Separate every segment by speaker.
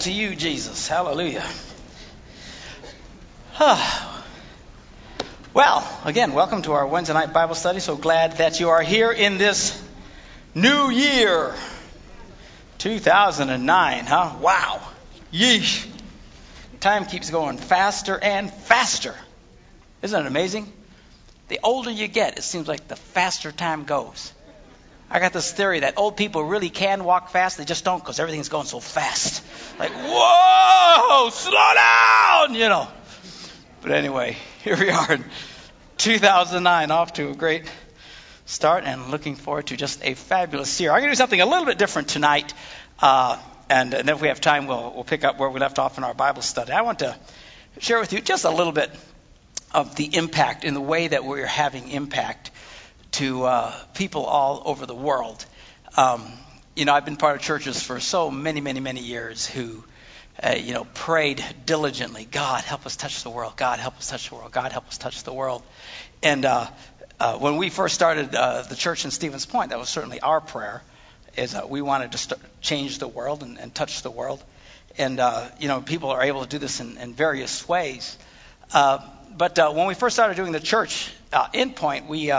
Speaker 1: to you, Jesus. Hallelujah. well, again, welcome to our Wednesday night Bible study. So glad that you are here in this new year, 2009, huh? Wow. Yeesh. Time keeps going faster and faster. Isn't it amazing? The older you get, it seems like the faster time goes. I got this theory that old people really can walk fast, they just don't because everything's going so fast. Like, whoa, slow down, you know. But anyway, here we are in 2009, off to a great start and looking forward to just a fabulous year. I'm going to do something a little bit different tonight, uh, and, and, if we have time, we'll, we'll pick up where we left off in our Bible study. I want to share with you just a little bit of the impact in the way that we're having impact to uh, people all over the world. Um, you know, I've been part of churches for so many, many, many years who, uh, you know, prayed diligently. God, help us touch the world. God, help us touch the world. God, help us touch the world. And uh, uh, when we first started uh, the church in Stevens Point, that was certainly our prayer, is that we wanted to start, change the world and, and, touch the world. And uh, you know, people are able to do this in, in various ways. But when we first started doing the church in Point, we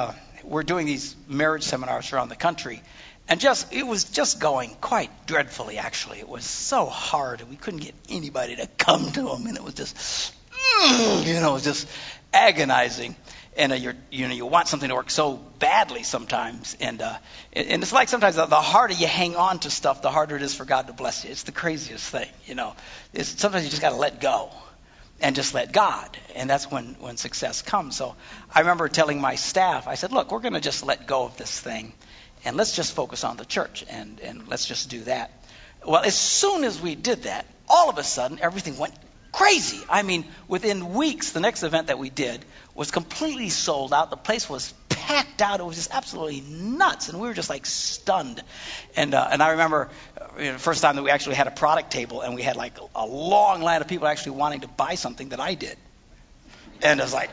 Speaker 1: we're doing these marriage seminars around the country. And just it was just going quite dreadfully actually. It was so hard and we couldn't get anybody to come to them and it was just you know, it was just agonizing. And uh, you're, you know, you want something to work so badly sometimes, and uh, and it's like sometimes the, the harder you hang on to stuff, the harder it is for God to bless you. It's the craziest thing, you know. It's, sometimes you just got to let go, and just let God. And that's when, when success comes. So I remember telling my staff, I said, look, we're going to just let go of this thing and let's just focus on the church and, and let's just do that. Well, as soon as we did that, all of a sudden everything went crazy. I mean, within weeks, the next event that we did was completely sold out. The place was packed out. It was just absolutely nuts, and we were just like stunned. And uh, and I remember you know, the first time that we actually had a product table, and we had like a long line of people actually wanting to buy something that I did, and I was like.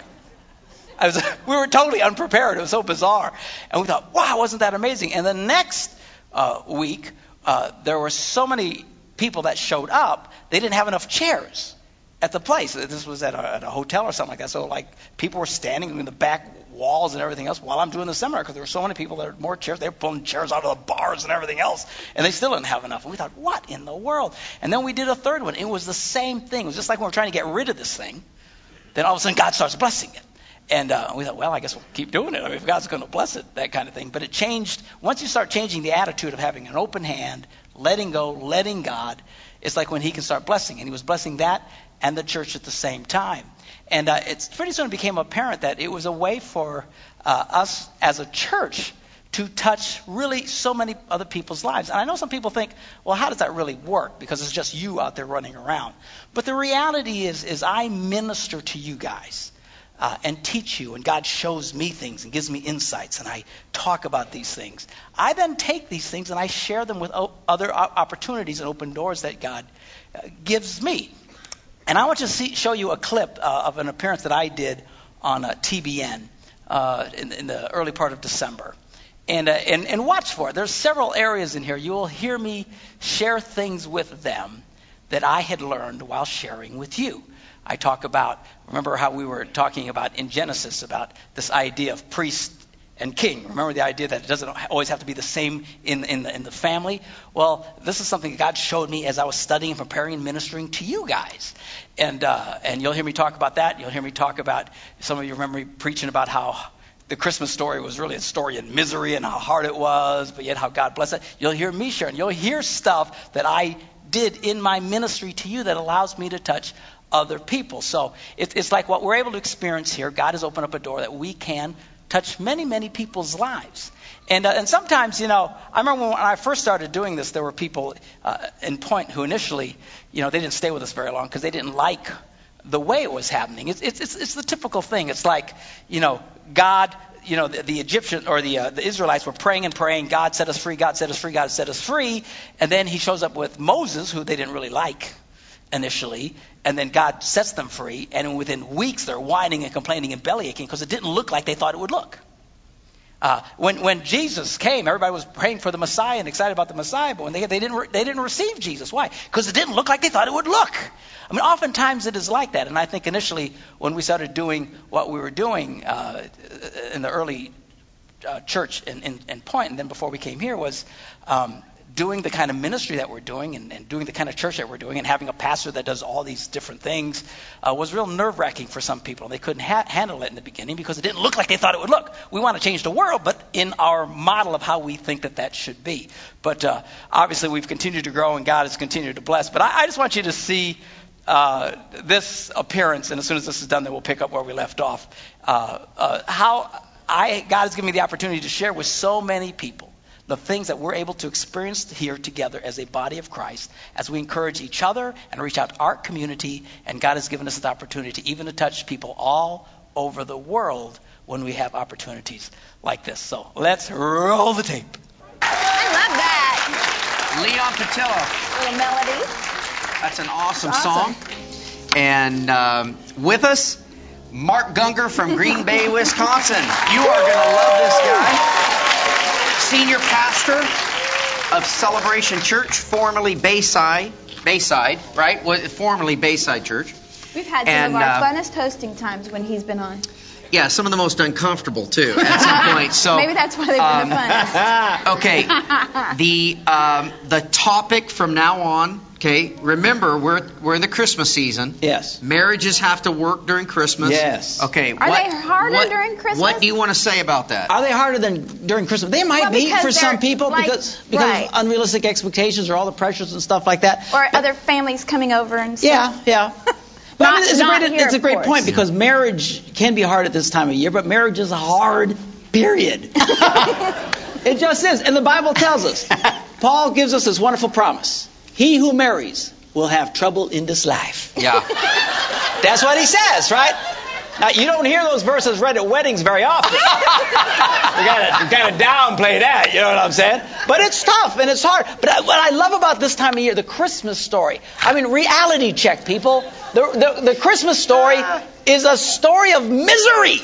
Speaker 1: I was, we were totally unprepared. It was so bizarre. And we thought, wow, wasn't that amazing? And the next uh, week, uh, there were so many people that showed up, they didn't have enough chairs at the place. This was at a, at a, hotel or something like that. So like people were standing in the back walls and everything else while I'm doing the seminar because there were so many people that had more chairs. They were pulling chairs out of the bars and everything else, and they still didn't have enough. And we thought, what in the world? And then we did a third one. It was the same thing. It was just like when we were trying to get rid of this thing. Then all of a sudden God starts blessing it. And uh, we thought, well, I guess we'll keep doing it. I mean, if God's going to bless it, that kind of thing. But it changed. Once you start changing the attitude of having an open hand, letting go, letting God, it's like when He can start blessing. And He was blessing that and the church at the same time. And uh, it's pretty soon became apparent that it was a way for uh, us as a church to touch really so many other people's lives. And I know some people think, well, how does that really work? Because it's just you out there running around. But the reality is, is I minister to you guys. Uh, and teach you, and God shows me things and gives me insights, and I talk about these things. I then take these things and I share them with o- other opportunities and open doors that God uh, gives me. And I want to see, show you a clip uh, of an appearance that I did on uh, TBN uh, in, in, the early part of December. And, uh, and, and watch for it. There's several areas in here. You will hear me share things with them that I had learned while sharing with you. I talk about, remember how we were talking about in Genesis about this idea of priest and king. Remember the idea that it doesn't always have to be the same in, in, the, in the family? Well, this is something God showed me as I was studying and preparing and ministering to you guys. And, uh, and you'll hear me talk about that. You'll hear me talk about, some of you remember me preaching about how the Christmas story was really a story in misery and how hard it was, but yet how God blessed it. You'll hear me sharing. You'll hear stuff that I did in my ministry to you that allows me to touch other people. So it, it's like what we're able to experience here. God has opened up a door that we can touched many, many people's lives. And, uh, and sometimes, you know, I remember when I first started doing this, there were people uh, in Point who initially, you know, they didn't stay with us very long because they didn't like the way it was happening. It's, it's, it's, it's the typical thing. It's like, you know, God, you know, the, the Egyptian or the, uh, the Israelites were praying and praying, God set us free, God set us free, God set us free. And then he shows up with Moses, who they didn't really like initially, and then God sets them free, and within weeks they're whining and complaining and belly aching because it didn't look like they thought it would look.
Speaker 2: Uh, when when Jesus came, everybody was praying for the Messiah and excited about the Messiah, but when they they didn't re- they didn't receive Jesus. Why? Because it didn't look like they thought it would look. I mean, oftentimes it is like that. And I think initially when we started doing what we were doing uh, in the early uh, church in, in, in Point, and then before we came here was um, doing the kind of ministry that we're doing and, and, doing the kind of church that we're doing and having a pastor that does all these different things uh, was real nerve wracking for some people. They couldn't ha- handle it in the beginning because it didn't look like they thought it would look. We want to change the world, but in our model of how we think that that should be. But uh, obviously, we've continued to grow and God has continued to bless. But I, I just want you to see. Uh, this appearance, and as soon as this is done, then we'll pick up where we left off. Uh, uh, how I, God has given me the opportunity to share with so many people the things that we're able to experience here together as a body of Christ as we encourage each other and reach out to our community. And God has given us the opportunity even to touch people all over the world when we have opportunities like this. So let's roll the tape.
Speaker 3: I love that.
Speaker 4: Leon Patillo.
Speaker 3: Little melody.
Speaker 4: That's an awesome,
Speaker 3: That's awesome.
Speaker 4: song. And um, with us, Mark Gungor from Green Bay, Wisconsin. You are going to love this guy senior pastor of Celebration Church, formerly Bayside, Bayside, right? Was formerly Bayside Church.
Speaker 3: We've had some
Speaker 4: And,
Speaker 3: of our
Speaker 4: uh,
Speaker 3: funnest hosting times when he's been on.
Speaker 4: Yeah, some of the most uncomfortable too at some point. So
Speaker 3: Maybe that's why they've been
Speaker 4: um,
Speaker 3: the funnest.
Speaker 4: okay, the um, the topic from now on. Okay, remember we're we're in the Christmas season.
Speaker 2: Yes.
Speaker 4: Marriages have to work during Christmas.
Speaker 2: Yes.
Speaker 4: Okay.
Speaker 3: Are
Speaker 4: what,
Speaker 3: they harder
Speaker 4: what-
Speaker 3: during Christmas?
Speaker 4: What do you want to say about that?
Speaker 1: Are they harder than during Christmas? They might
Speaker 3: Well,
Speaker 1: be for some people
Speaker 3: like-
Speaker 1: because because
Speaker 3: right.
Speaker 1: of unrealistic expectations or all the pressures and stuff like that.
Speaker 3: Or other families coming over and stuff.
Speaker 1: Yeah, yeah. But I mean, it's,
Speaker 3: not
Speaker 1: a great,
Speaker 3: here,
Speaker 1: it's a great point because marriage can be hard at this time of year, but marriage is a hard, period. it just is. And the Bible tells us. Paul gives us this wonderful promise. He who marries will have trouble in this life.
Speaker 4: Yeah.
Speaker 1: That's what he says, right? Now, you don't hear those verses read at weddings very often. you gotta, gotta downplay that, you know what I'm saying? But it's tough and it's hard. But I, what I love about this time of year, the Christmas story. I mean, reality check, people. The, the, the Christmas story is a story of misery.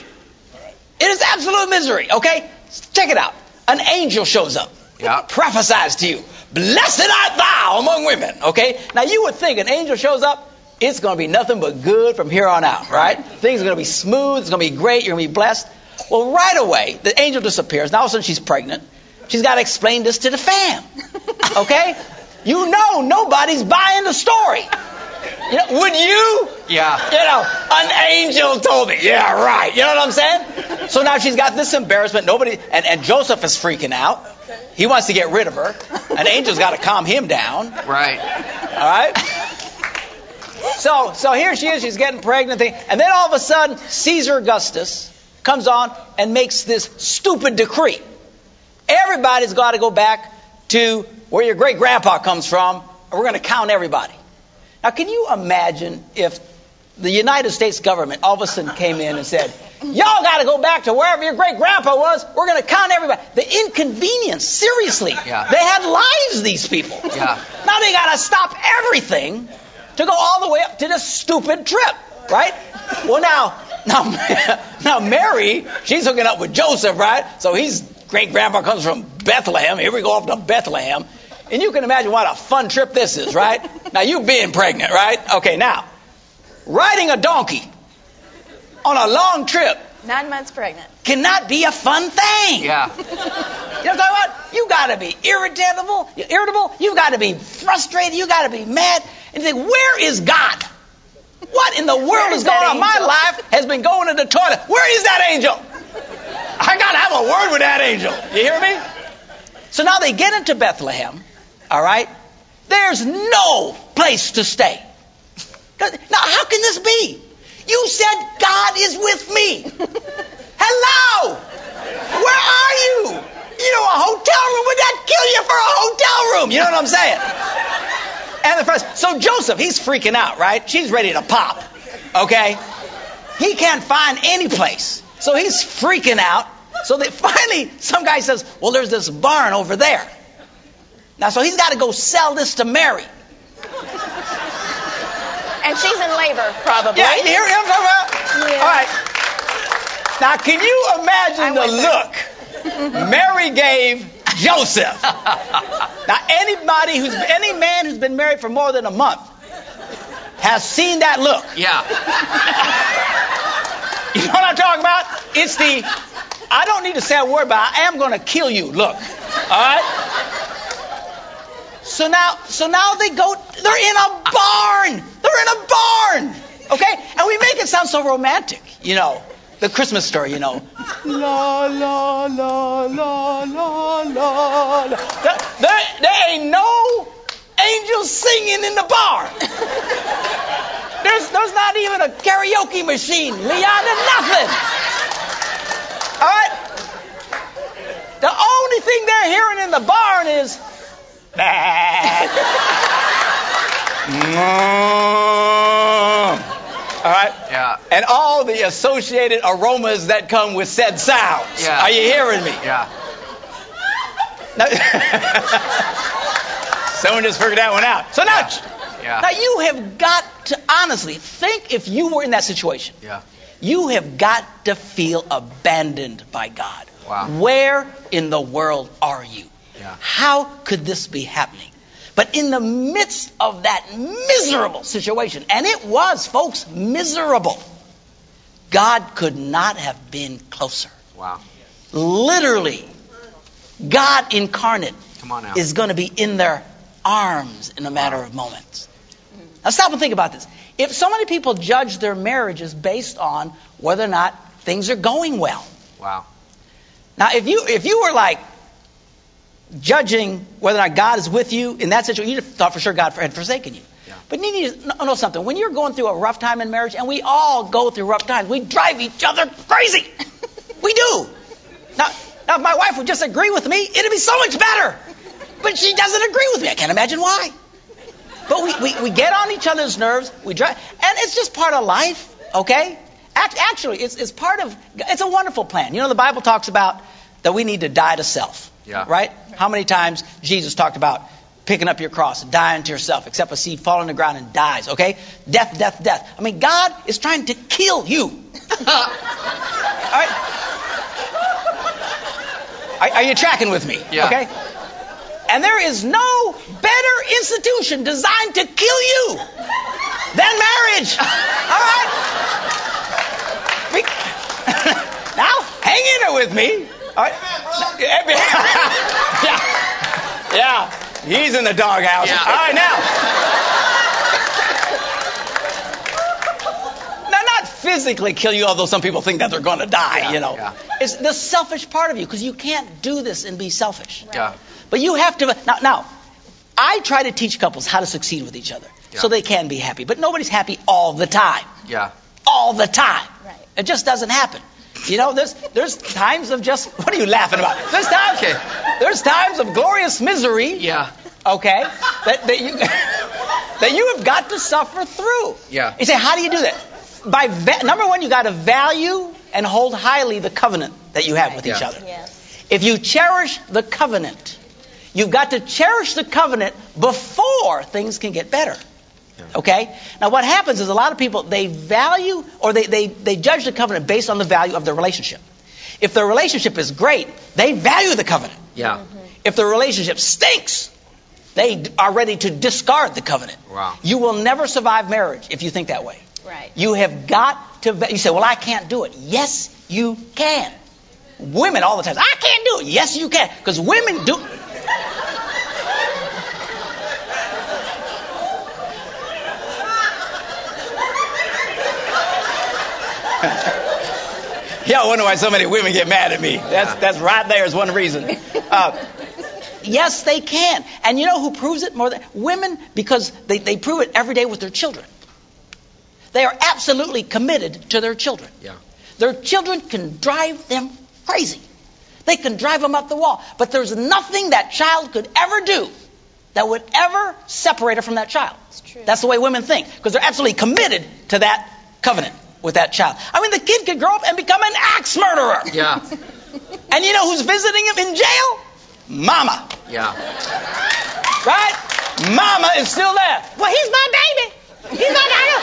Speaker 1: It is absolute misery, okay? Check it out. An angel shows up.
Speaker 4: Yeah.
Speaker 1: Prophesies to you. Blessed art thou among women, okay? Now, you would think an angel shows up, it's going to be nothing but good from here on out, right? Things are going to be smooth. It's going to be great. You're going to be blessed. Well, right away, the angel disappears. Now, all of a sudden, she's pregnant. She's got to explain this to the fam. Okay? You know nobody's buying the story. You know, would you?
Speaker 4: Yeah.
Speaker 1: You know, an angel told me. Yeah, right. You know what I'm saying? So now she's got this embarrassment. Nobody, and, and Joseph is freaking out. He wants to get rid of her. An angel's got to calm him down.
Speaker 4: Right.
Speaker 1: All right? So, so here she is, she's getting pregnant, and then all of a sudden, Caesar Augustus comes on and makes this stupid decree. Everybody's got to go back to where your great grandpa comes from, and we're going to count everybody. Now, can you imagine if the United States government all of a sudden came in and said, Y'all got to go back to wherever your great grandpa was. We're going to count everybody. The inconvenience, seriously.
Speaker 4: Yeah.
Speaker 1: They had lives, these people.
Speaker 4: Yeah.
Speaker 1: Now they got to stop everything to go all the way up to this stupid trip, right? Well, now, now, now Mary, she's hooking up with Joseph, right? So he's great grandpa comes from Bethlehem. Here we go off to Bethlehem. And you can imagine what a fun trip this is, right? now, you being pregnant, right? Okay, now, riding a donkey on a long trip
Speaker 3: Nine months pregnant.
Speaker 1: cannot be a fun thing.
Speaker 4: Yeah.
Speaker 1: You know what I'm talking about? You got to be irritable. Irritable. You got to be frustrated. You got to be mad. And you think, where is God? What in the world
Speaker 3: Where
Speaker 1: is
Speaker 3: is
Speaker 1: going
Speaker 3: that
Speaker 1: on? My life has been going to the toilet. Where is that angel? I got to have a word with that angel. You hear me? So now they get into Bethlehem. All right. There's no place to stay. Now, how can this be? You said God is with me. Hello. Where are you? You know, a hotel room would not kill you for a hotel room? You know what I'm saying? And the first, so Joseph, he's freaking out, right? She's ready to pop. Okay? He can't find any place. So he's freaking out. So that finally, some guy says, Well, there's this barn over there. Now, so he's got to go sell this to Mary.
Speaker 3: And she's in labor, probably.
Speaker 1: Yeah, you hear what I'm talking about?
Speaker 3: Yeah.
Speaker 1: All right. Now, can you
Speaker 3: I
Speaker 1: imagine the look Mary gave Joseph. Now, anybody who's any man who's been married for more than a month has seen that look.
Speaker 4: Yeah.
Speaker 1: You know what I'm talking about? It's the I don't need to say a word, but I am going to kill you. Look, all right. So now, so now they go. They're in a barn. They're in a barn. Okay, and we make it sound so romantic, you know the Christmas story, you know. La la la la la la. There, there, there ain't no angels singing in the bar. There's, there's not even a karaoke machine. Leon, nothing. All right? The only thing they're hearing in the barn is. All right?
Speaker 4: Yeah.
Speaker 1: And all the associated aromas that come with said sounds.
Speaker 4: Yeah.
Speaker 1: Are you hearing me?
Speaker 4: Yeah.
Speaker 1: Now, someone just figured that one out. So now,
Speaker 4: Yeah.
Speaker 1: now you have got to honestly think if you were in that situation.
Speaker 4: Yeah.
Speaker 1: You have got to feel abandoned by God.
Speaker 4: Wow.
Speaker 1: Where in the world are you?
Speaker 4: Yeah.
Speaker 1: How could this be happening? But in the midst of that miserable situation, and it was, folks, miserable, God could not have been closer.
Speaker 4: Wow.
Speaker 1: Literally, God incarnate
Speaker 4: Come on now.
Speaker 1: is going to be in their arms in a matter of moments. Now, stop and think about this. If so many people judge their marriages based on whether or not things are going well,
Speaker 4: Wow.
Speaker 1: now if you if you were like judging whether or not God is with you in that situation, have thought for sure God had forsaken you.
Speaker 4: Yeah.
Speaker 1: But you need to know- something. When you're going through a rough time in marriage, and we all go through rough times, we drive each other crazy. we do. Now, now, if my wife would just agree with me, it'd be so much better. But she doesn't agree with me. I can't imagine why. But we, we, we get on each other's nerves. We drive, and it's just part of life, okay? Act, actually, it's, it's part of, it's a wonderful plan. You know, the Bible talks about that we need to die to self.
Speaker 4: Yeah.
Speaker 1: Right? How many times Jesus talked about picking up your cross and dying to yourself, except a seed fall on the ground and dies, okay? Death, death, death. I mean, God is trying to kill you. All right? Are, are you tracking with me?
Speaker 4: Yeah.
Speaker 1: Okay? And there is no better institution designed to kill you than marriage. All right? Now, hang in there with me. All right? yeah. Yeah. He's in the doghouse.
Speaker 4: Yeah.
Speaker 1: All right, now. Now, not physically kill you, although some people think that they're going to die,
Speaker 4: Yeah,
Speaker 1: you know.
Speaker 4: yeah.
Speaker 1: It's the selfish part of you, because you can't do this and be selfish.
Speaker 4: Yeah.
Speaker 1: But you have to now. Now, I try to teach couples how to succeed with each other so they can be happy. But nobody's happy all the time.
Speaker 4: Yeah.
Speaker 1: All the time.
Speaker 3: Right.
Speaker 1: It just doesn't happen. You know, there's there's times of just what are you laughing about? There's times
Speaker 4: Okay.
Speaker 1: there's times of glorious misery.
Speaker 4: Yeah.
Speaker 1: Okay, that, that you that you have got to suffer through.
Speaker 4: Yeah.
Speaker 1: You say, how do you do that? By va- number one, you got to value and hold highly the covenant that you have with each other.
Speaker 3: Yes.
Speaker 1: If you cherish the covenant, you've got to cherish the covenant before things can get better. Okay? Now, what happens is a lot of people, they value or they, they, they judge the covenant based on the value of their relationship. If their relationship is great, they value the covenant.
Speaker 4: Yeah. Mm-hmm.
Speaker 1: If their relationship stinks, they are ready to discard the covenant.
Speaker 4: Wow.
Speaker 1: You will never survive marriage if you think that way.
Speaker 3: Right.
Speaker 1: You have got to. You say, "Well, I can't do it." Yes, you can. Women all the time. I can't do it. Yes, you can, because women do. Y'all wonder why so many women get mad at me. That's that's right there is one reason. Uh, yes, they can. And you know who proves it more than women? Because they, they prove it every day with their children. They are absolutely committed to their children.
Speaker 4: Yeah.
Speaker 1: Their children can drive them crazy. They can drive them up the wall. But there's nothing that child could ever do that would ever separate her from that child.
Speaker 3: It's true.
Speaker 1: That's the way women think, because they're absolutely committed to that covenant with that child. I mean, the kid could grow up and become an axe murderer.
Speaker 4: Yeah.
Speaker 1: And you know who's visiting him in jail? Mama.
Speaker 4: Yeah.
Speaker 1: Right? Mama is still there. Well, he's my baby. He's my I know,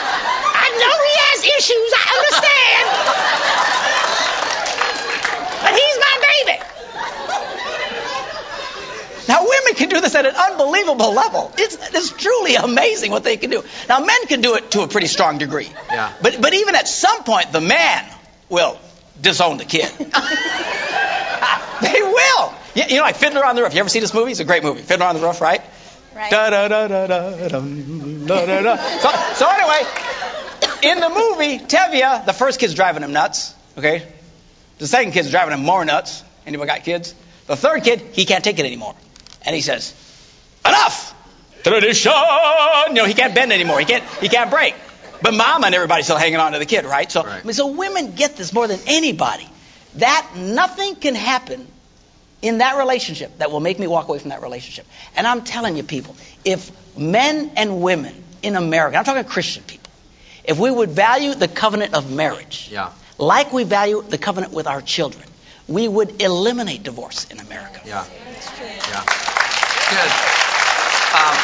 Speaker 1: I know he has issues. I understand. But he's my baby. Women can do this at an unbelievable level. It's, it's truly amazing what they can do. Now, men can do it to a pretty strong degree.
Speaker 4: Yeah.
Speaker 1: But, but even at some point, the man will disown the kid. they will. You, you know, like Fiddler on the Roof. You ever see this movie? It's a great movie. Fiddler on the Roof, right?
Speaker 3: Right.
Speaker 1: Da, da, da, da, da, dum, da, da, da. So, so anyway, in the movie, Tevye, the first kid's driving him nuts. Okay, the second kid's driving him more nuts. Anybody got kids? The third kid, he can't take it anymore, and he says, "Enough! Tradition! You know, he can't bend anymore. He can't. He can't break." But mama and everybody's still hanging on to the kid, right? So,
Speaker 4: Right.
Speaker 1: I mean, so women get this more than anybody. That nothing can happen in that relationship that will make me walk away from that relationship. And I'm telling you, people, if men and women in America, I'm talking Christian people, if we would value the covenant of marriage,
Speaker 4: Yeah.
Speaker 1: like we value the covenant with our children, we would eliminate divorce in America.
Speaker 4: Yeah. Yeah. Good. Um,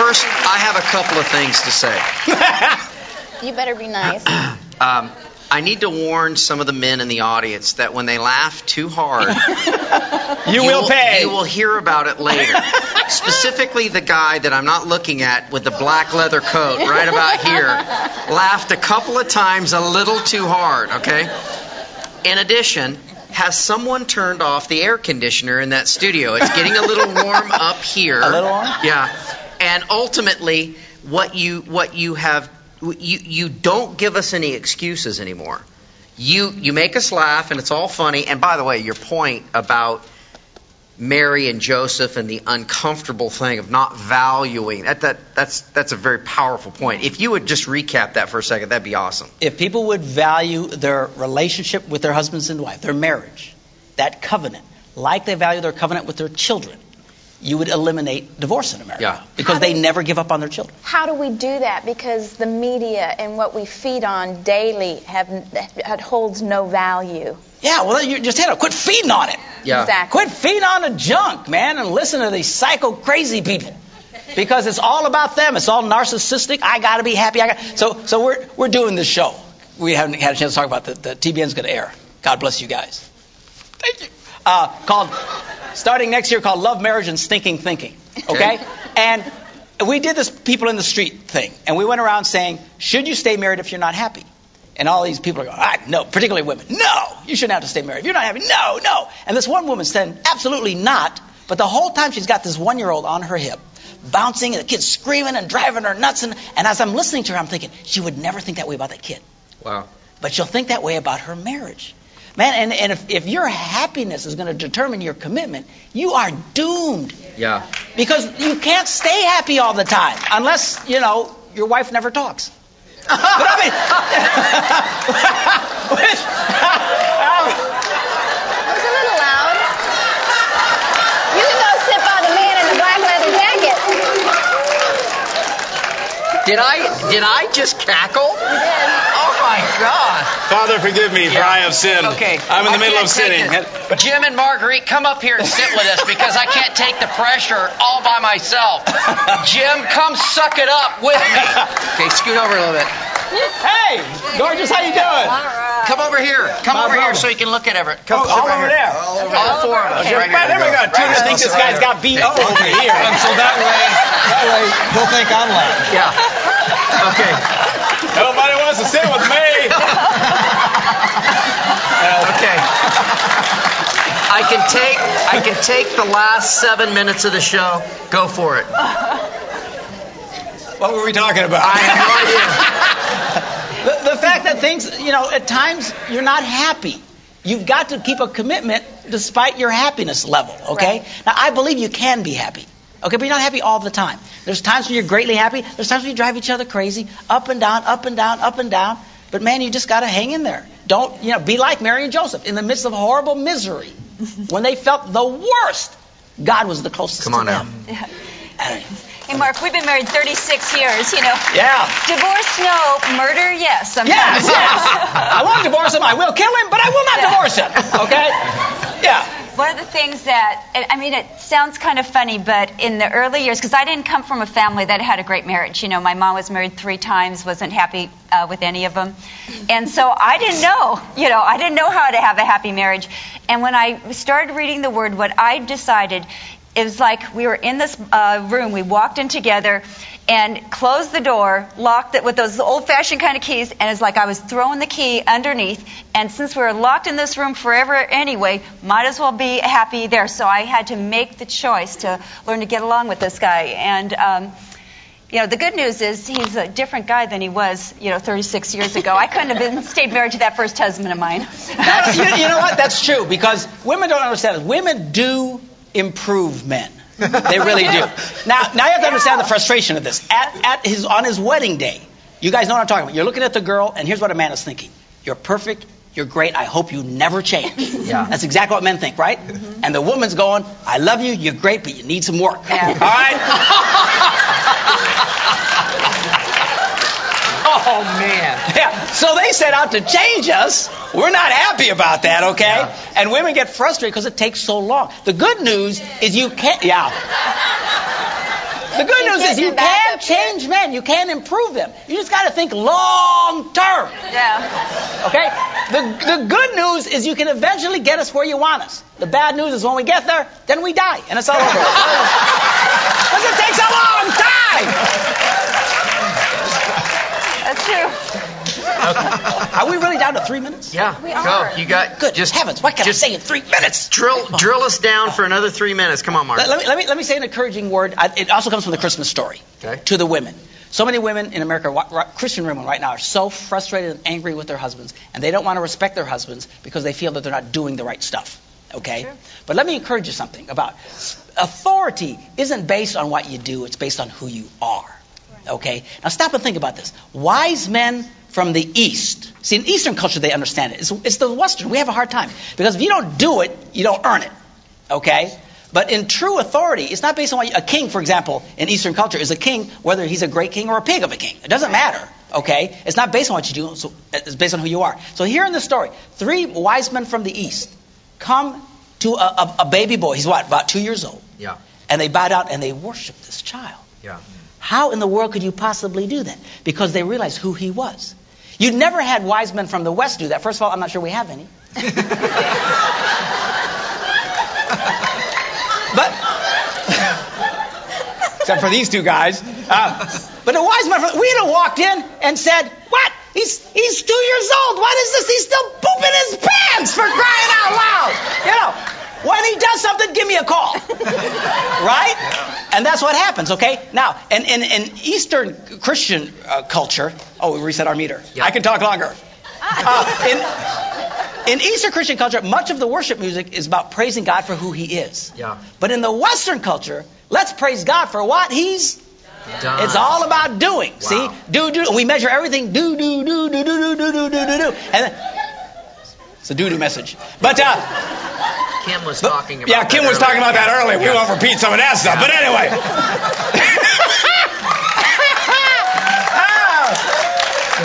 Speaker 4: first, I have a couple of things to say.
Speaker 3: You better be nice.
Speaker 4: Um, I need to warn some of the men in the audience that when they laugh too hard,
Speaker 1: You, will pay.
Speaker 4: You will hear about it later. Specifically, the guy that I'm not looking at with the black leather coat right about here laughed a couple of times a little too hard, okay? In addition, has someone turned off the air conditioner in that studio? It's getting a little warm up here.
Speaker 1: A little warm?
Speaker 4: Yeah. And ultimately, what you what you have you you don't give us any excuses anymore. You you make us laugh and it's all funny. And by the way, your point about Mary and Joseph and the uncomfortable thing of not valuing that, that that's that's a very powerful point. If you would just recap that for a second, that'd be awesome.
Speaker 1: if people would value their relationship with their husbands and wife, their marriage, that covenant, like they value their covenant with their children, you would eliminate divorce in America.
Speaker 4: Yeah.
Speaker 1: Because
Speaker 3: How
Speaker 1: they
Speaker 3: do-
Speaker 1: never give up on their children.
Speaker 3: How do we do that? Because the media and what we feed on daily have it holds no value.
Speaker 1: Yeah, well, you just had to quit feeding on it.
Speaker 4: Yeah.
Speaker 3: Exactly.
Speaker 1: Quit feeding on the junk, man, and listen to these psycho crazy people. Because it's all about them. It's all narcissistic. I got to be happy. I got so so we're we're doing this show. We haven't had a chance to talk about the, the TBN's going to air. God bless you guys. Thank you. Uh, called starting next year called Love, Marriage, and Stinking Thinking. Okay,
Speaker 4: Okay.
Speaker 1: and we did this people in the street thing, and we went around saying, should you stay married if you're not happy? And all these people are going, ah, no, particularly women. No, you shouldn't have to stay married. If you're not happy, no, no. And this one woman said, absolutely not. But the whole time she's got this one year old on her hip, bouncing, and the kid's screaming and driving her nuts. And, and as I'm listening to her, I'm thinking, she would never think that way about that kid.
Speaker 4: Wow.
Speaker 1: But she'll think that way about her marriage. Man, and, and if, if your happiness is going to determine your commitment, you are doomed.
Speaker 4: Yeah.
Speaker 1: Because you can't stay happy all the time unless, you know, your wife never talks. But I mean, which, um,
Speaker 3: That was a little loud. You can go sit by the man in the black leather jacket.
Speaker 4: Did I did I just cackle?
Speaker 3: You did.
Speaker 4: Oh, Oh my God.
Speaker 2: Father, forgive me, for I have sinned.
Speaker 4: Okay.
Speaker 2: I'm in the
Speaker 4: I
Speaker 2: middle of sinning.
Speaker 4: it. Jim and Marguerite, come up here and sit with us because I can't take the pressure all by myself. Jim, come suck it up with me. Okay, scoot over a little bit.
Speaker 1: hey, gorgeous, how you doing?
Speaker 4: Come over here. Come
Speaker 1: My
Speaker 4: over here so you can look at Everett.
Speaker 1: Oh,
Speaker 4: Come sit
Speaker 1: all
Speaker 4: right
Speaker 1: over
Speaker 4: here.
Speaker 1: there.
Speaker 4: All four of us.
Speaker 1: Okay,
Speaker 4: Right
Speaker 1: right, there we go.
Speaker 4: Right
Speaker 1: Tutors
Speaker 4: here.
Speaker 1: think this guy's got BO over here.
Speaker 5: And so that way, that way he'll think I'm laughing.
Speaker 4: Yeah. Okay.
Speaker 2: Nobody wants to sit with me.
Speaker 4: Okay. I can take I can take the last seven minutes of the show. Go for it.
Speaker 2: What were we talking about?
Speaker 4: I have no idea.
Speaker 1: The, the fact that things, you know, at times you're not happy. You've got to keep a commitment despite your happiness level, okay?
Speaker 3: Right.
Speaker 1: Now, I believe you can be happy, okay, but you're not happy all the time. There's times when you're greatly happy, there's times when you drive each other crazy, up and down, up and down, up and down. But man, you just got to hang in there. Don't, you know, be like Mary and Joseph. In the midst of horrible misery, when they felt the worst, God was the closest
Speaker 4: Come on
Speaker 1: to
Speaker 4: now.
Speaker 1: them.
Speaker 6: Hey, Mark, we've been married 36 years, you know.
Speaker 1: Yeah.
Speaker 6: Divorce, no. Murder, yes. Sometimes.
Speaker 1: Yes, yes. I won't divorce him. I will kill him, but I will not divorce him. Okay? Yeah.
Speaker 6: One of the things that, I mean, it sounds kind of funny, but in the early years, because I didn't come from a family that had a great marriage. You know, my mom was married three times, wasn't happy uh, with any of them. And so I didn't know, you know, I didn't know how to have a happy marriage. And when I started reading the Word, what I decided it was like we were in this uh, room, we walked in together, and closed the door, locked it with those old fashioned kind of keys, and it's like I was throwing the key underneath. And since we were locked in this room forever anyway, might as well be happy there. So I had to make the choice to learn to get along with this guy. And, um, you know, the good news is he's a different guy than he was, you know, 36 years ago. I couldn't have been stayed married to that first husband of mine.
Speaker 1: That's, you, you know what? That's true because women don't understand. Women do improve men. They really do. Now, now you have to understand the frustration of this. At, at his, on his wedding day, you guys know what I'm talking about. You're looking at the girl, and here's what a man is thinking: You're perfect. You're great. I hope you never change.
Speaker 4: Yeah.
Speaker 1: That's exactly what men think, right?
Speaker 3: Mm-hmm.
Speaker 1: And the woman's going, I love you. You're great, but you need some work.
Speaker 6: Yeah.
Speaker 1: All right.
Speaker 4: Oh man.
Speaker 1: Yeah. So they set out to change us. We're not happy about that, okay? And women get frustrated because it takes so long. The good news is you can't, yeah. The good
Speaker 3: He's
Speaker 1: news is you can
Speaker 3: here.
Speaker 1: change men. You can improve them. You just got to think long term,
Speaker 6: Yeah.
Speaker 1: okay? The, the good news is you can eventually get us where you want us. The bad news is when we get there, then we die, and it's all over. Because it takes a long time.
Speaker 6: That's true. Okay.
Speaker 1: Are we really down to three minutes?
Speaker 4: Yeah.
Speaker 6: We
Speaker 4: Go.
Speaker 6: are.
Speaker 4: You got
Speaker 1: Good
Speaker 4: just
Speaker 1: heavens, what can
Speaker 4: just
Speaker 1: I say in three minutes?
Speaker 4: drill drill us down for another three minutes. Come on, Mark.
Speaker 1: Let, let me, let, me, let me say an encouraging word. I, it also comes from the Christmas story
Speaker 4: Okay.
Speaker 1: to the women. So many women in America, Christian women right now, are so frustrated and angry with their husbands, and they don't want to respect their husbands because they feel that they're not doing the right stuff. Okay? Sure. But let me encourage you something about authority isn't based on what you do, it's based on who you are. Okay? Now stop and think about this. Wise men from the East. See, in Eastern culture, they understand it. It's, it's the Western. We have a hard time. Because if you don't do it, you don't earn it. Okay? But in true authority, it's not based on what you, a king, for example, in Eastern culture is a king, whether he's a great king or a pig of a king. It doesn't matter. Okay? It's not based on what you do, so it's based on who you are. So here in the story, three wise men from the East come to a, a, a baby boy. He's what, about two years old.
Speaker 4: Yeah.
Speaker 1: And they bow down and they worship this child.
Speaker 4: Yeah.
Speaker 1: How in the world could you possibly do that? Because they realized who he was. You'd never had wise men from the West do that. First of all, I'm not sure we have any. but except for these two guys. Uh, but a wise man, from, we'd have walked in and said, "What? He's he's two years old. What is this? He's still pooping his pants for crying out loud." You know, when he does something, give me a call, right? And that's what happens. Okay. Now, in in, in Eastern Christian uh, culture, oh, we reset our meter.
Speaker 4: Yeah.
Speaker 1: I can talk longer. Uh, in, in Eastern Christian culture, much of the worship music is about praising God for who He is.
Speaker 4: Yeah.
Speaker 1: But in the Western culture, let's praise God for what He's.
Speaker 4: Done.
Speaker 1: It's all about doing. See, do do. We measure everything. Do do do do do do do do do do do. And then, it's a doo doo message. But uh,
Speaker 4: Kim was talking about
Speaker 1: yeah, Kim was talking about that earlier. We won't repeat some of that stuff. But anyway.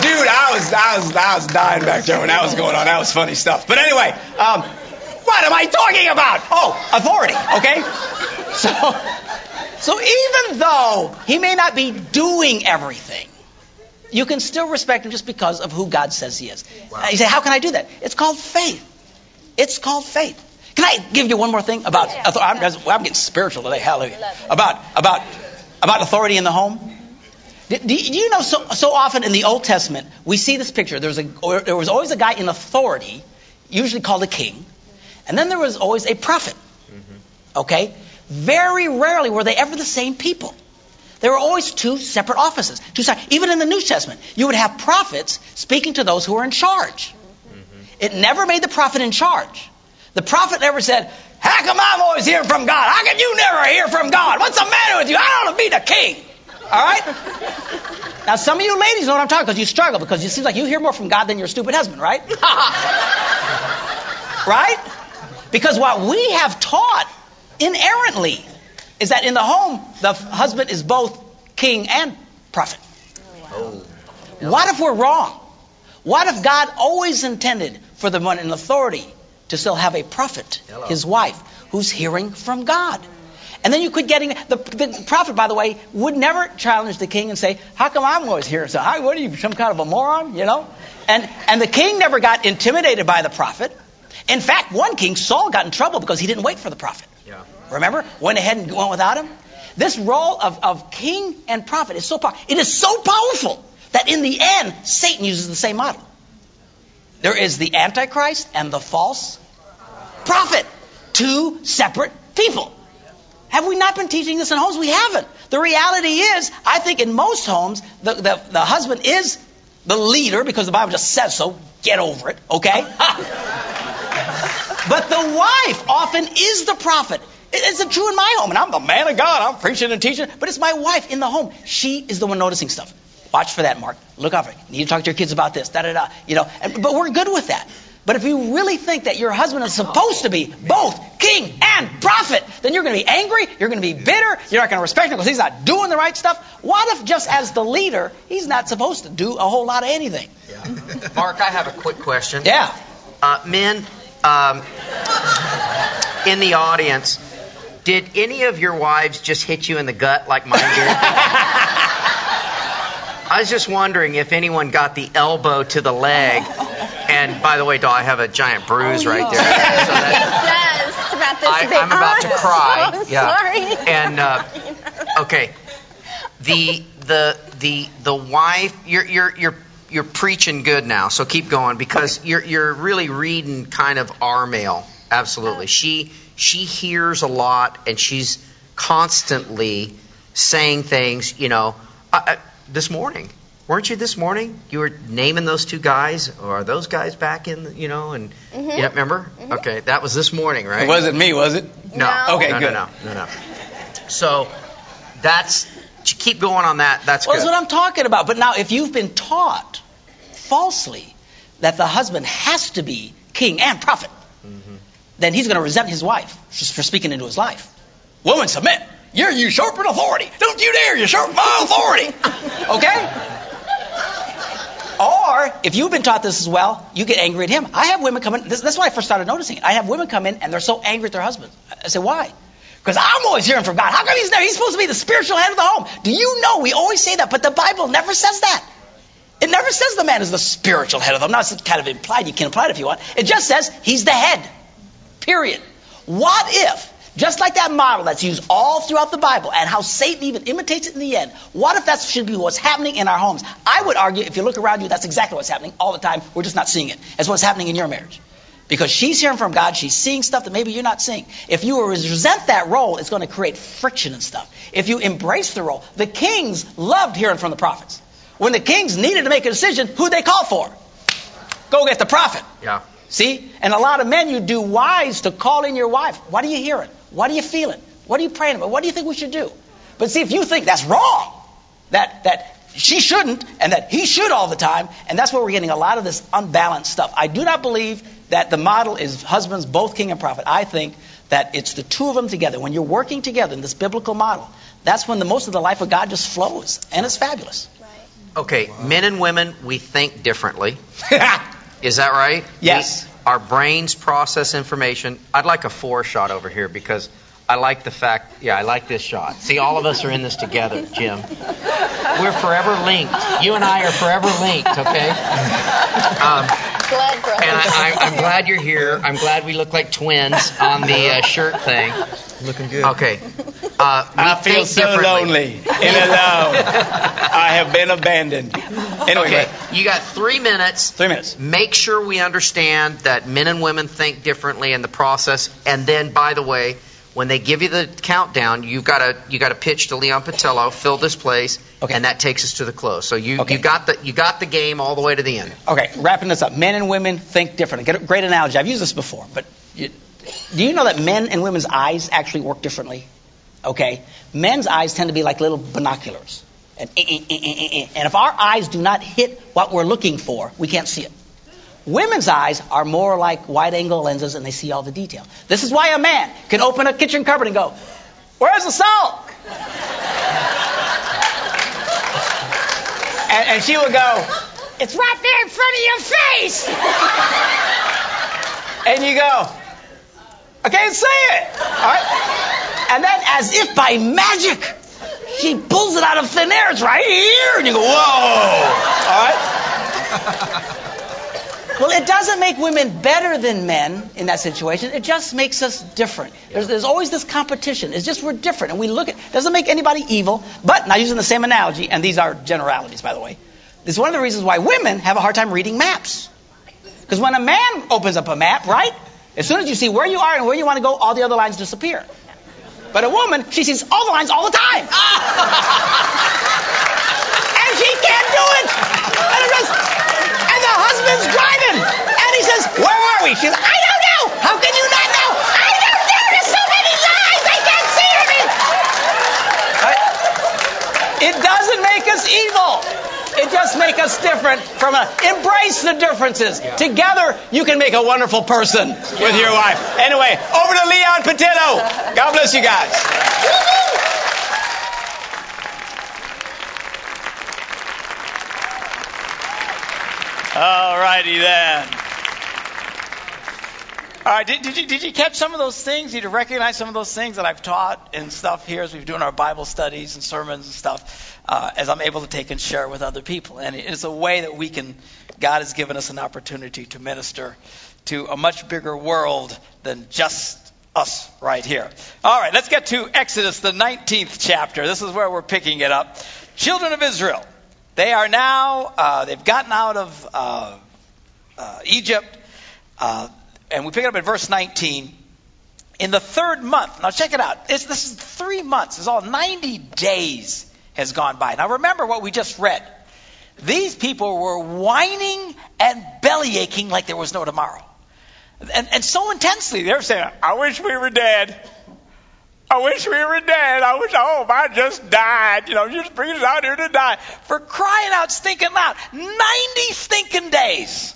Speaker 1: Dude, I was, I was, I was dying back there when that was going on. That was funny stuff. But anyway, um, what am I talking about? Oh, authority. Okay. So, so even though he may not be doing everything, you can still respect him just because of who God says he is. Uh, you say, how can I do that? It's called faith. It's called faith. Can I give you one more thing about? author- I'm, I'm getting spiritual today. Hallelujah. About about about authority in the home. Do, do you know so so often in the Old Testament we see this picture? There's a there was always a guy in authority, usually called a king, and then there was always a prophet. Okay, very rarely were they ever the same people. There were always two separate offices. Two even in the New Testament, you would have prophets speaking to those who were in charge. Mm-hmm. It never made the prophet in charge. The prophet never said, How come I'm always hearing from God? How can you never hear from God? What's the matter with you? I don't want to be the king. All right? Now, some of you ladies know what I'm talking about because you struggle because it seems like you hear more from God than your stupid husband, right? right? Because what we have taught inerrantly is that in the home, the husband is both king and prophet. Oh, what if we're wrong? What if God always intended for the one in authority to still have a prophet, his wife, who's hearing from God. And then you quit getting the, the prophet, by the way, would never challenge the king and say, "How come I'm always hearing so? How, what are you, some kind of a moron?" You know. And and the king never got intimidated by the prophet. In fact, one king, Saul, got in trouble because he didn't wait for the prophet.
Speaker 4: Yeah.
Speaker 1: Remember, went ahead and went without him. This role of, of king and prophet is so powerful. It is so powerful that in the end, Satan uses the same model. There is the Antichrist and the false prophet, two separate people. Have we not been teaching this in homes? We haven't. The reality is, I think in most homes, the, the, the husband is the leader because the Bible just says so. Get over it, okay? but the wife often is the prophet. It's true in my home, and I'm the man of God. I'm preaching and teaching, but it's my wife in the home. She is the one noticing stuff. Watch for that, Mark. Look out for it. You need to talk to your kids about this. Da da da. You know, and, but we're good with that. But if you really think that your husband is supposed to be both king and prophet, then you're going to be angry, you're going to be bitter, you're not going to respect him because he's not doing the right stuff. What if just as the leader, he's not supposed to do a whole lot of anything?
Speaker 4: Yeah. Mark, I have a quick question.
Speaker 1: Yeah.
Speaker 4: Uh, men um, in the audience, did any of your wives just hit you in the gut like mine did? I was just wondering if anyone got the elbow to the leg. And by the way, doll, I have a giant bruise
Speaker 3: Oh,
Speaker 4: right
Speaker 3: no.
Speaker 4: there. So that-
Speaker 3: It does. It's about this
Speaker 4: I. I'm about to
Speaker 3: Oh,
Speaker 4: cry.
Speaker 3: I'm
Speaker 4: yeah.
Speaker 3: sorry.
Speaker 4: And uh, okay, the the the the wife. You're you're you're you're preaching good now. So keep going because you're you're really reading kind of our mail. Absolutely. She she hears a lot and she's constantly saying things. You know, I, I, this morning. Weren't you this morning? You were naming those two guys, or are those guys back in? You know, and
Speaker 3: Mhm.
Speaker 4: yeah, remember? Okay, that was this morning, right?
Speaker 1: It wasn't me, was it?
Speaker 4: No.
Speaker 3: No.
Speaker 1: Okay,
Speaker 4: no,
Speaker 1: good.
Speaker 4: No, no, no, no. So that's to keep going on that. That's
Speaker 1: Well,
Speaker 4: good.
Speaker 1: that's what I'm talking about. But now, if you've been taught falsely that the husband has to be king and prophet,
Speaker 4: Mm-hmm.
Speaker 1: Then he's going to resent his wife just for speaking into his life. Woman, submit. You're usurping authority. Don't you dare usurp my authority. Okay? Or if you've been taught this as well, you get angry at him. I have women come in. This, that's why I first started noticing it. I have women come in and they're so angry at their husband. I say, why? Because I'm always hearing from God. How come he's there? He's supposed to be the spiritual head of the home. Do you know? We always say that, but the Bible never says that. It never says the man is the spiritual head of the home. Now, it's kind of implied. You can apply it if you want. It just says he's the head. Period. What if, just like that model that's used all throughout the Bible and how Satan even imitates it in the end, what if that should be what's happening in our homes? I would argue, if you look around you, that's exactly what's happening all the time. We're just not seeing it. It's what's happening in your marriage. Because she's hearing from God, she's seeing stuff that maybe you're not seeing. If you resent that role, it's going to create friction and stuff. If you embrace the role, the kings loved hearing from the prophets. When the kings needed to make a decision, who'd they call for? Go get the prophet.
Speaker 4: yeah.
Speaker 1: See? And a lot of men, you do wise to call in your wife. What are you hearing? What are you feeling? What are you praying about? What do you think we should do? But see, if you think that's wrong, that, that she shouldn't and that he should all the time, and that's where we're getting a lot of this unbalanced stuff. I do not believe that the model is husbands, both king and prophet. I think that it's the two of them together. When you're working together in this biblical model, that's when the most of the life of God just flows, and it's fabulous.
Speaker 4: Okay, men and women, we think differently. Is that right?
Speaker 1: Yes.
Speaker 4: We- our brains process information. I'd like a four shot over here because I like the fact. Yeah, I like this shot. See, all of us are in this together, Jim. We're forever linked. You and I are forever linked. Okay. Um,
Speaker 3: Blood brothers.
Speaker 4: and I, I, I'm glad you're here. I'm glad we look like twins on the uh, shirt thing.
Speaker 7: Looking good.
Speaker 4: Okay. Uh,
Speaker 2: I feel so
Speaker 4: differently.
Speaker 2: lonely and alone. I have been abandoned. Anyway,
Speaker 4: Okay, you got three minutes.
Speaker 1: Three minutes.
Speaker 4: Make sure we understand that men and women think differently in the process. And then, by the way, when they give you the countdown, you've got to you got to pitch to Leon Patillo, fill this place,
Speaker 1: Okay.
Speaker 4: and that takes us to the close. So you,
Speaker 1: Okay.
Speaker 4: you got the you got the game all the way to the end.
Speaker 1: Okay, wrapping this up. Men and women think differently. Get a great analogy. I've used this before, but you, do you know that men and women's eyes actually work differently? Okay, men's eyes tend to be like little binoculars, and, eh, eh, eh. and if our eyes do not hit what we're looking for, we can't see it. Women's eyes are more like wide-angle lenses, and they see all the detail. This is why a man can open a kitchen cupboard and go, "Where's the salt?" and, and she will go, "It's right there in front of your face." and you go, I can't say it. All right? And then, as if by magic, she pulls it out of thin air. It's right here. And you go, whoa. All right? Well, it doesn't make women better than men in that situation. It just makes us different. There's, there's always this competition. It's just we're different, and we look at. Doesn't make anybody evil, but not using the same analogy. And these are generalities, by the way. This is one of the reasons why women have a hard time reading maps. Because when a man opens up a map, right? As soon as you see where you are and where you want to go, all the other lines disappear. But a woman, she sees all the lines all the time. and she can't do it. The husband's driving. And he says, Where are we? She's I don't know. How can you not know? I don't know. There's so many lines. I can't see anything. Right? It doesn't make us evil. It just makes us different from a embrace the differences. Yeah. Together you can make a wonderful person with your wife. Anyway, over to Leon Patillo. God bless you guys. All righty then. All right, did, did, you, did you catch some of those things? Did you recognize some of those things that I've taught and stuff here as we've doing our Bible studies and sermons and stuff? uh, as I'm able to take and share with other people. And it's a way that we can, God has given us an opportunity to minister to a much bigger world than just us right here. All right, let's get to Exodus, the 19th chapter. This is where we're picking it up. Children of Israel, they are now, uh, they've gotten out of uh, uh Egypt, uh, and we pick it up at verse 19 in the third month. Now check it out. It's, this is three months. It's all 90 days has gone by. Now remember what we just read. These people were whining and belly aching like there was no tomorrow. And, and so intensely, they're saying, I wish we were dead. I wish we were dead. I wish, oh, if I just died. You know, you just bring us out here to die. For crying out stinking loud. 90 stinking days.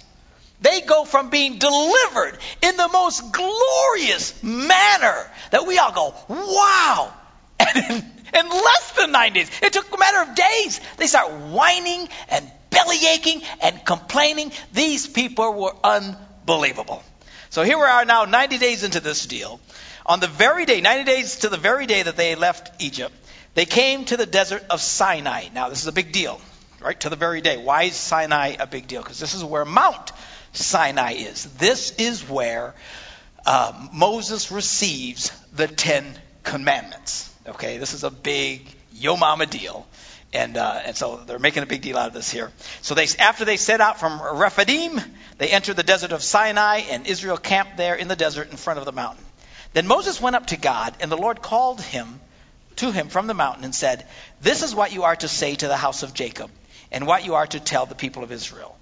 Speaker 1: They go from being delivered in the most glorious manner that we all go, wow. And in less than nine days. It took a matter of days. They start whining and belly aching and complaining. These people were unbelievable. So here we are now, 90 days into this deal. On the very day, 90 days to the very day that they left Egypt, they came to the desert of Sinai. Now, this is a big deal, right? To the very day. Why is Sinai a big deal? Because this is where Mount Sinai is. This is where uh, Moses receives the Ten Commandments. Okay, this is a big yo mama deal. And, uh, and so they're making a big deal out of this here. So they, after they set out from Rephidim, they entered the desert of Sinai, and Israel camped there in the desert in front of the mountain. Then Moses went up to God, and the Lord called him to him from the mountain and said, This is what you are to say to the house of Jacob, and what you are to tell the people of Israel.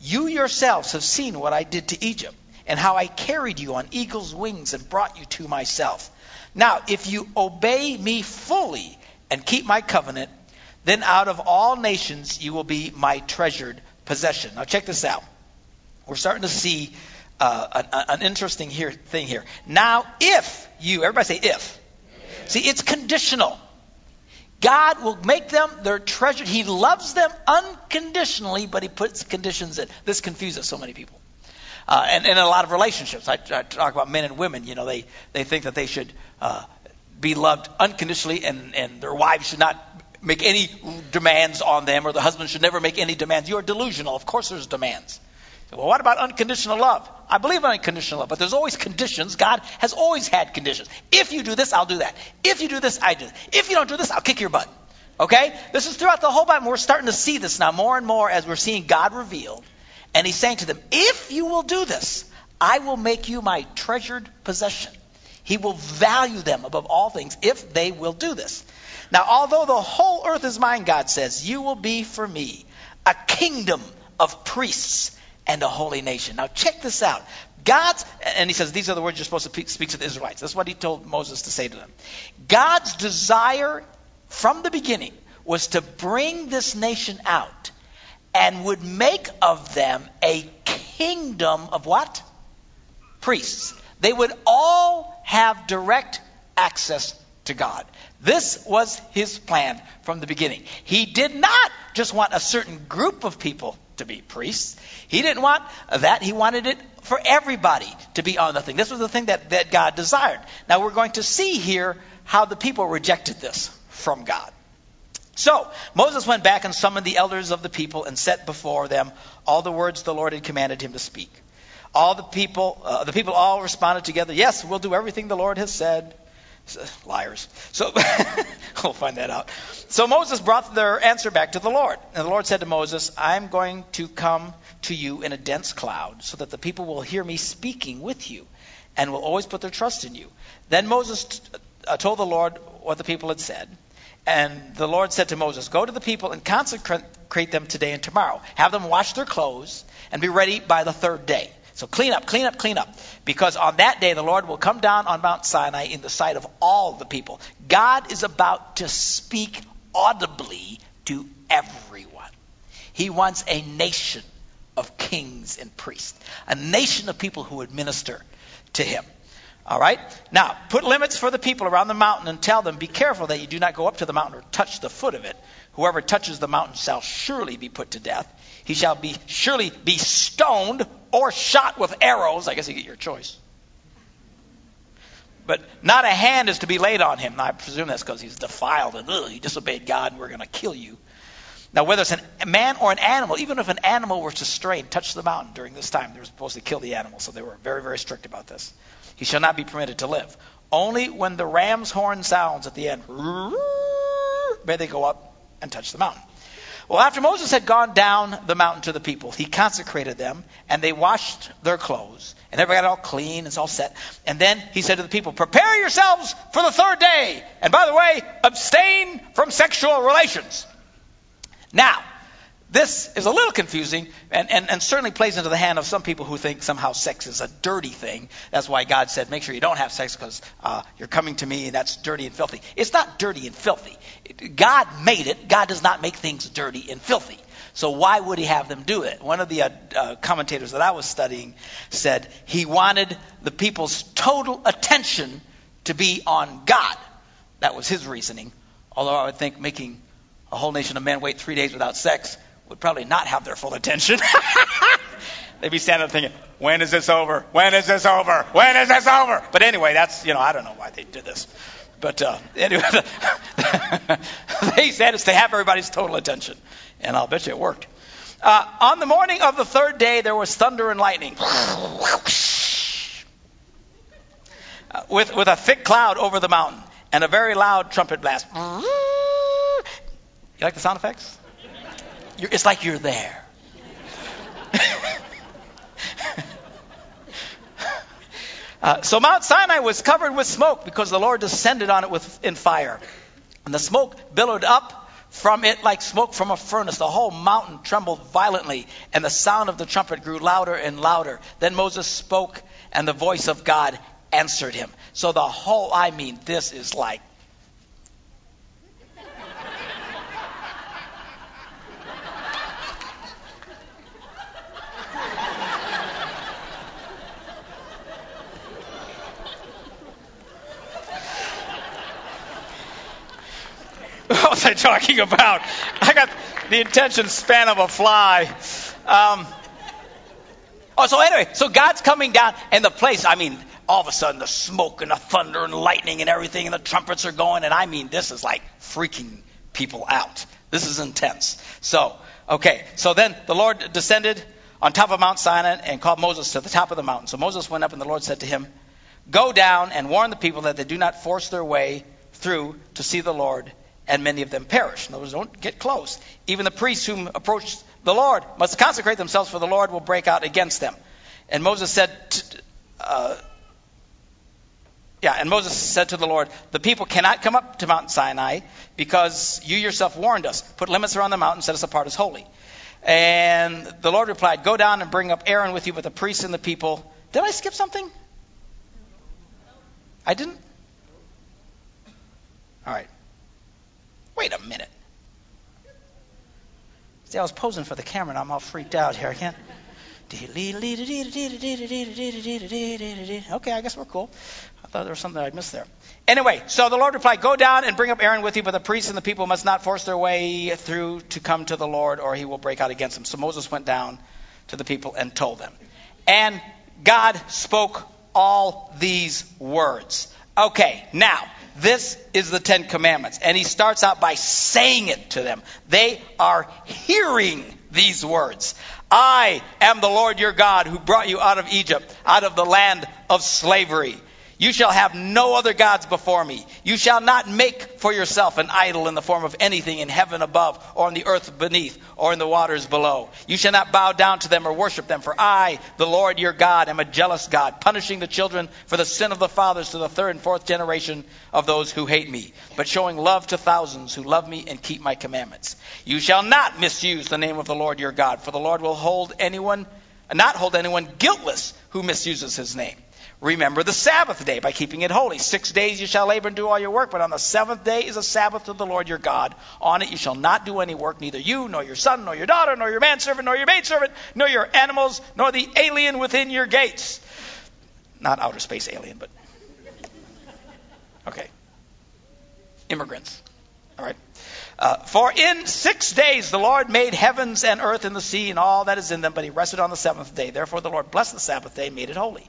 Speaker 1: You yourselves have seen what I did to Egypt, and how I carried you on eagle's wings and brought you to myself. Now, if you obey me fully and keep my covenant, then out of all nations you will be my treasured possession. Now, check this out. We're starting to see uh, an, an, interesting here, thing here. Now, if you, everybody say if. See, it's conditional. God will make them their treasure. He loves them unconditionally, but He puts conditions in. This confuses so many people. Uh, and, in a lot of relationships, I, I, talk about men and women. You know, they, they think that they should uh, be loved unconditionally, and, and their wives should not make any demands on them, or the husband should never make any demands. You are delusional. Of course, there's demands. Well, what about unconditional love? I believe in unconditional love, but there's always conditions. God has always had conditions. If you do this, I'll do that. If you do this, I do. If you don't do this, I'll kick your butt. Okay? This is throughout the whole Bible. We're starting to see this now more and more as we're seeing God revealed and he's saying to them, If you will do this, I will make you my treasured possession. He will value them above all things if they will do this. Now, although the whole earth is mine, God says, you will be for me a kingdom of priests and a holy nation. Now, check this out. God's, and he says, these are the words you're supposed to speak to the Israelites. That's what he told Moses to say to them. God's desire from the beginning was to bring this nation out and would make of them a kingdom of what? Priests. They would all have direct access to God. This was his plan from the beginning. He did not just want a certain group of people to be priests. He didn't want that. He wanted it for everybody to be on the thing. This was the thing that, that God desired. Now we're going to see here how the people rejected this from God. So Moses went back and summoned the elders of the people and set before them all the words the Lord had commanded him to speak. All the people, uh, the people all responded together, "Yes, we'll do everything the Lord has said." Liars. So we'll find that out. So Moses brought their answer back to the Lord. And the Lord said to Moses, I'm going to come to you in a dense cloud so that the people will hear me speaking with you and will always put their trust in you. Then Moses t- uh, told the Lord what the people had said. And the Lord said to Moses, Go to the people and consecrate them today and tomorrow. Have them wash their clothes and be ready by the third day. So clean up, clean up, clean up. Because on that day the Lord will come down on Mount Sinai in the sight of all the people. God is about to speak audibly to everyone. He wants a nation of kings and priests, a nation of people who would minister to him. All right? Now, put limits for the people around the mountain and tell them, be careful that you do not go up to the mountain or touch the foot of it. Whoever touches the mountain shall surely be put to death. He shall be surely be stoned or shot with arrows. I guess you get your choice. But not a hand is to be laid on him. Now, I presume that's because he's defiled and ugh, he disobeyed God and we're going to kill you. Now, whether it's a man or an animal, even if an animal were to stray and touch the mountain during this time, they were supposed to kill the animal, so they were very, very strict about this. He shall not be permitted to live. Only when the ram's horn sounds at the end, may they go up and touch the mountain. Well, after Moses had gone down the mountain to the people, he consecrated them, and they washed their clothes, and everybody got all clean, and it's all set. And then he said to the people, Prepare yourselves for the third day. And by the way, abstain from sexual relations. Now, this is a little confusing and, and, and, certainly plays into the hand of some people who think somehow sex is a dirty thing. That's why God said, make sure you don't have sex because uh, you're coming to me and that's dirty and filthy. It's not dirty and filthy. God made it. God does not make things dirty and filthy. So why would he have them do it? One of the uh, uh, commentators that I was studying said he wanted the people's total attention to be on God. That was his reasoning. Although I would think making a whole nation of men wait three days without sex would probably not have their full attention. They'd be standing thinking, when is this over? When is this over? When is this over? But anyway, that's, you know, I don't know why they did this. But uh, anyway, they said it's to have everybody's total attention. And I'll bet you it worked. Uh, on the morning of the third day, there was thunder and lightning. Uh, with, with a thick cloud over the mountain and a very loud trumpet blast. You like the sound effects? You're, it's like you're there. uh, so Mount Sinai was covered with smoke because the Lord descended on it with, in fire. And the smoke billowed up from it like smoke from a furnace. The whole mountain trembled violently, and the sound of the trumpet grew louder and louder. Then Moses spoke, and the voice of God answered him. So the whole, I mean, this is like what was I talking about? I got the attention span of a fly. Um, oh, so anyway, so God's coming down, and the place, I mean, all of a sudden the smoke and the thunder and lightning and everything, and the trumpets are going, and I mean, this is like freaking people out. This is intense. So, okay, so then the Lord descended on top of Mount Sinai and called Moses to the top of the mountain. So Moses went up, and the Lord said to him, Go down and warn the people that they do not force their way through to see the Lord and many of them perish. In other words, don't get close. Even the priests whom approach the Lord must consecrate themselves, for the Lord will break out against them. And Moses said, uh, yeah, and Moses said to the Lord, The people cannot come up to Mount Sinai because you yourself warned us. Put limits around the mountain, set us apart as holy. And the Lord replied, Go down and bring up Aaron with you with the priests and the people. Did I skip something? I didn't? All right. Wait a minute. See, I was posing for the camera and I'm all freaked out here. I can't. Okay, I guess we're cool. I thought there was something I'd missed there. Anyway, so the Lord replied, Go down and bring up Aaron with you, but the priests and the people must not force their way through to come to the Lord, or he will break out against them. So Moses went down to the people and told them. And God spoke all these words. Okay, now, this is the Ten Commandments. And he starts out by saying it to them. They are hearing these words. I am the Lord your God who brought you out of Egypt, out of the land of slavery. You shall have no other gods before me. You shall not make for yourself an idol in the form of anything in heaven above, or on the earth beneath, or in the waters below. You shall not bow down to them or worship them, for I, the Lord your God, am a jealous God, punishing the children for the sin of the fathers to the third and fourth generation of those who hate me, but showing love to thousands who love me and keep my commandments. You shall not misuse the name of the Lord your God, for the Lord will hold anyone, not hold anyone guiltless who misuses his name. Remember the Sabbath day by keeping it holy. Six days you shall labor and do all your work, but on the seventh day is a Sabbath to the Lord your God. On it you shall not do any work, neither you, nor your son, nor your daughter, nor your manservant, nor your maidservant, nor your animals, nor the alien within your gates. Not outer space alien, but. Okay. Immigrants. All right. Uh, for in six days the Lord made heavens and earth and the sea and all that is in them, but he rested on the seventh day. Therefore the Lord blessed the Sabbath day and made it holy.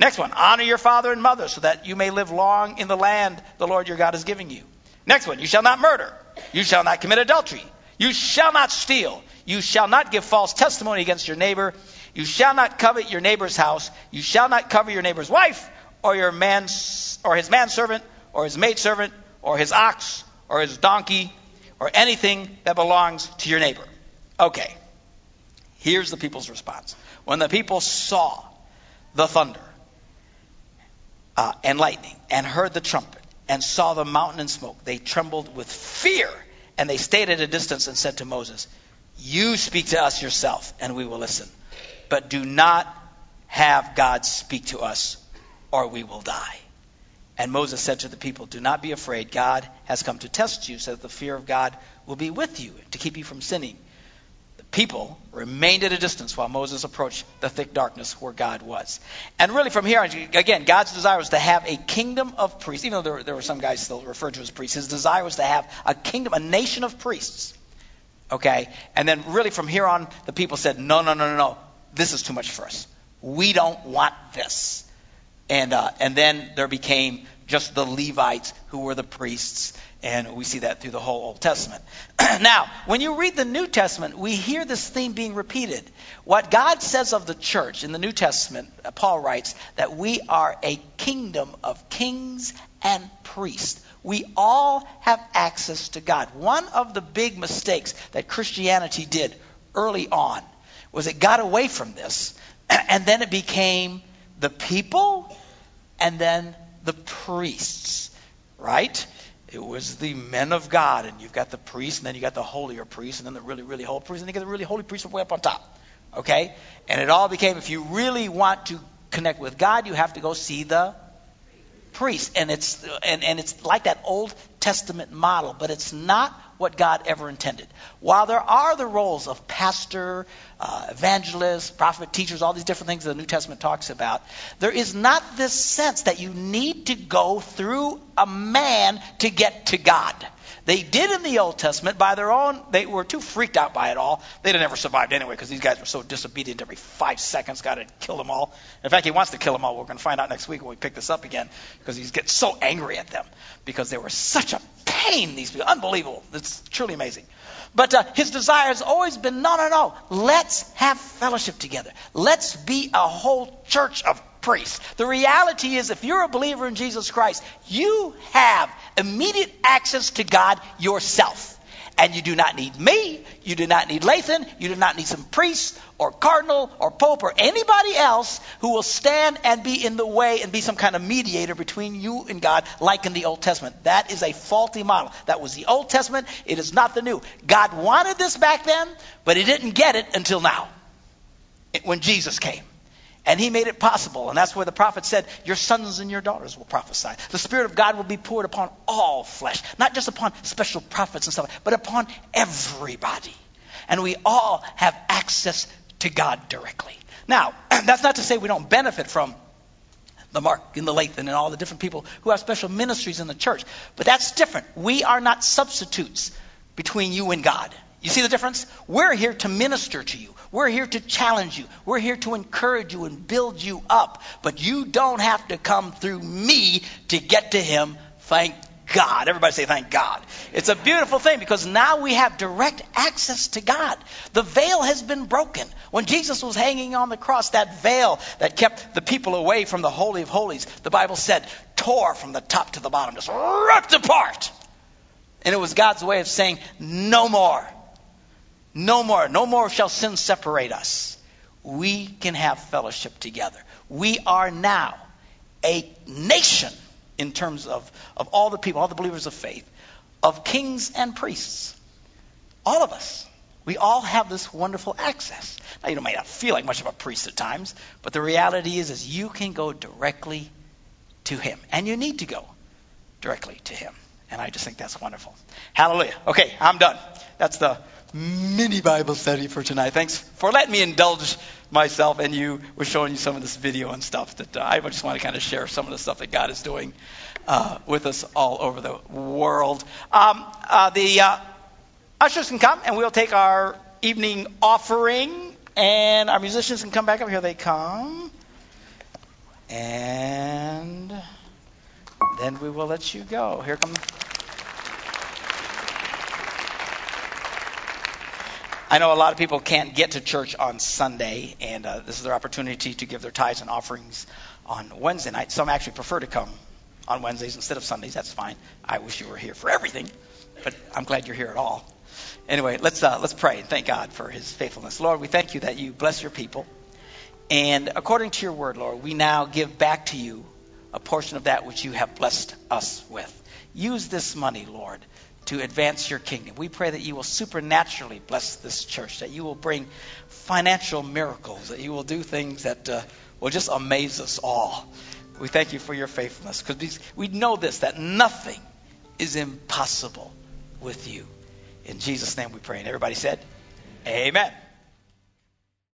Speaker 1: Next one, honor your father and mother so that you may live long in the land the Lord your God is giving you. Next one, you shall not murder. You shall not commit adultery. You shall not steal. You shall not give false testimony against your neighbor. You shall not covet your neighbor's house. You shall not cover your neighbor's wife or your man's or his manservant or his maidservant or his ox or his donkey or anything that belongs to your neighbor. Okay. Here's the people's response. When the people saw the thunder uh, and lightning and heard the trumpet and saw the mountain in smoke, they trembled with fear and they stayed at a distance and said to Moses, You speak to us yourself and we will listen. But do not have God speak to us or we will die. And Moses said to the people, Do not be afraid. God has come to test you so that the fear of God will be with you to keep you from sinning. People remained at a distance while Moses approached the thick darkness where God was. And really, from here on, again, God's desire was to have a kingdom of priests. Even though there, there were some guys still referred to as priests, his desire was to have a kingdom, a nation of priests. Okay? And then, really, from here on, the people said, No, no, no, no, no. This is too much for us. We don't want this. And, uh, and then there became just the Levites who were the priests. And we see that through the whole Old Testament. now, when you read the New Testament, we hear this theme being repeated. What God says of the church in the New Testament, uh, Paul writes that we are a kingdom of kings and priests. We all have access to God. One of the big mistakes that Christianity did early on was it got away from this, and then it became the people and then the priests, right? It was the men of God, and you've got the priests, and then you got the holier priests, and then the really, really holy priests, and then you got the really holy priests way up on top. Okay? And it all became if you really want to connect with God, you have to go see the priest. And it's and, and it's like that Old Testament model, but it's not what God ever intended. While there are the roles of pastor, uh, evangelist, prophet, teachers, all these different things the New Testament talks about, there is not this sense that you need to go through a man to get to God. They did in the Old Testament by their own, they were too freaked out by it all. They'd have never survived anyway because these guys were so disobedient every five seconds. God had killed them all. In fact, he wants to kill them all. We're going to find out next week when we pick this up again because he's getting so angry at them because they were such a pain, these people. Unbelievable. It's truly amazing. But uh, his desire has always been no, no, no. Let's have fellowship together. Let's be a whole church of priests. The reality is, if you're a believer in Jesus Christ, you have immediate access to God yourself. And you do not need me, you do not need Lathan, you do not need some priest or cardinal or pope or anybody else who will stand and be in the way and be some kind of mediator between you and God, like in the Old Testament. That is a faulty model. That was the Old Testament, it is not the New. God wanted this back then, but he didn't get it until now, when Jesus came. And he made it possible. And that's where the prophet said, Your sons and your daughters will prophesy. The Spirit of God will be poured upon all flesh, not just upon special prophets and stuff, but upon everybody. And we all have access to God directly. Now, that's not to say we don't benefit from the Mark and the Lathan and all the different people who have special ministries in the church. But that's different. We are not substitutes between you and God. You see the difference? We're here to minister to you. We're here to challenge you. We're here to encourage you and build you up. But you don't have to come through me to get to Him. Thank God. Everybody say, thank God. It's a beautiful thing because now we have direct access to God. The veil has been broken. When Jesus was hanging on the cross, that veil that kept the people away from the Holy of Holies, the Bible said, tore from the top to the bottom, just ripped apart. And it was God's way of saying, no more. No more. No more shall sin separate us. We can have fellowship together. We are now a nation in terms of, of all the people, all the believers of faith, of kings and priests. All of us. We all have this wonderful access. Now, you may not feel like much of a priest at times, but the reality is, is you can go directly to Him. And you need to go directly to Him. And I just think that's wonderful. Hallelujah. Okay, I'm done. That's the mini Bible study for tonight. Thanks for letting me indulge myself and you with showing you some of this video and stuff that uh, I just want to kind of share some of the stuff that God is doing uh, with us all over the world. Um, uh, the uh, ushers can come and we'll take our evening offering and our musicians can come back up. Here they come. And then we will let you go. Here come I know a lot of people can't get to church on Sunday, and uh, this is their opportunity to give their tithes and offerings on Wednesday night. Some actually prefer to come on Wednesdays instead of Sundays. That's fine. I wish you were here for everything, but I'm glad you're here at all. Anyway, let's uh, let's pray and thank God for His faithfulness. Lord, we thank you that you bless your people, and according to your word, Lord, we now give back to you a portion of that which you have blessed us with. Use this money, Lord, to advance your kingdom. We pray that you will supernaturally bless this church, that you will bring financial miracles, that you will do things that uh, will just amaze us all. We thank you for your faithfulness because we know this that nothing is impossible with you. In Jesus' name we pray. And everybody said, Amen.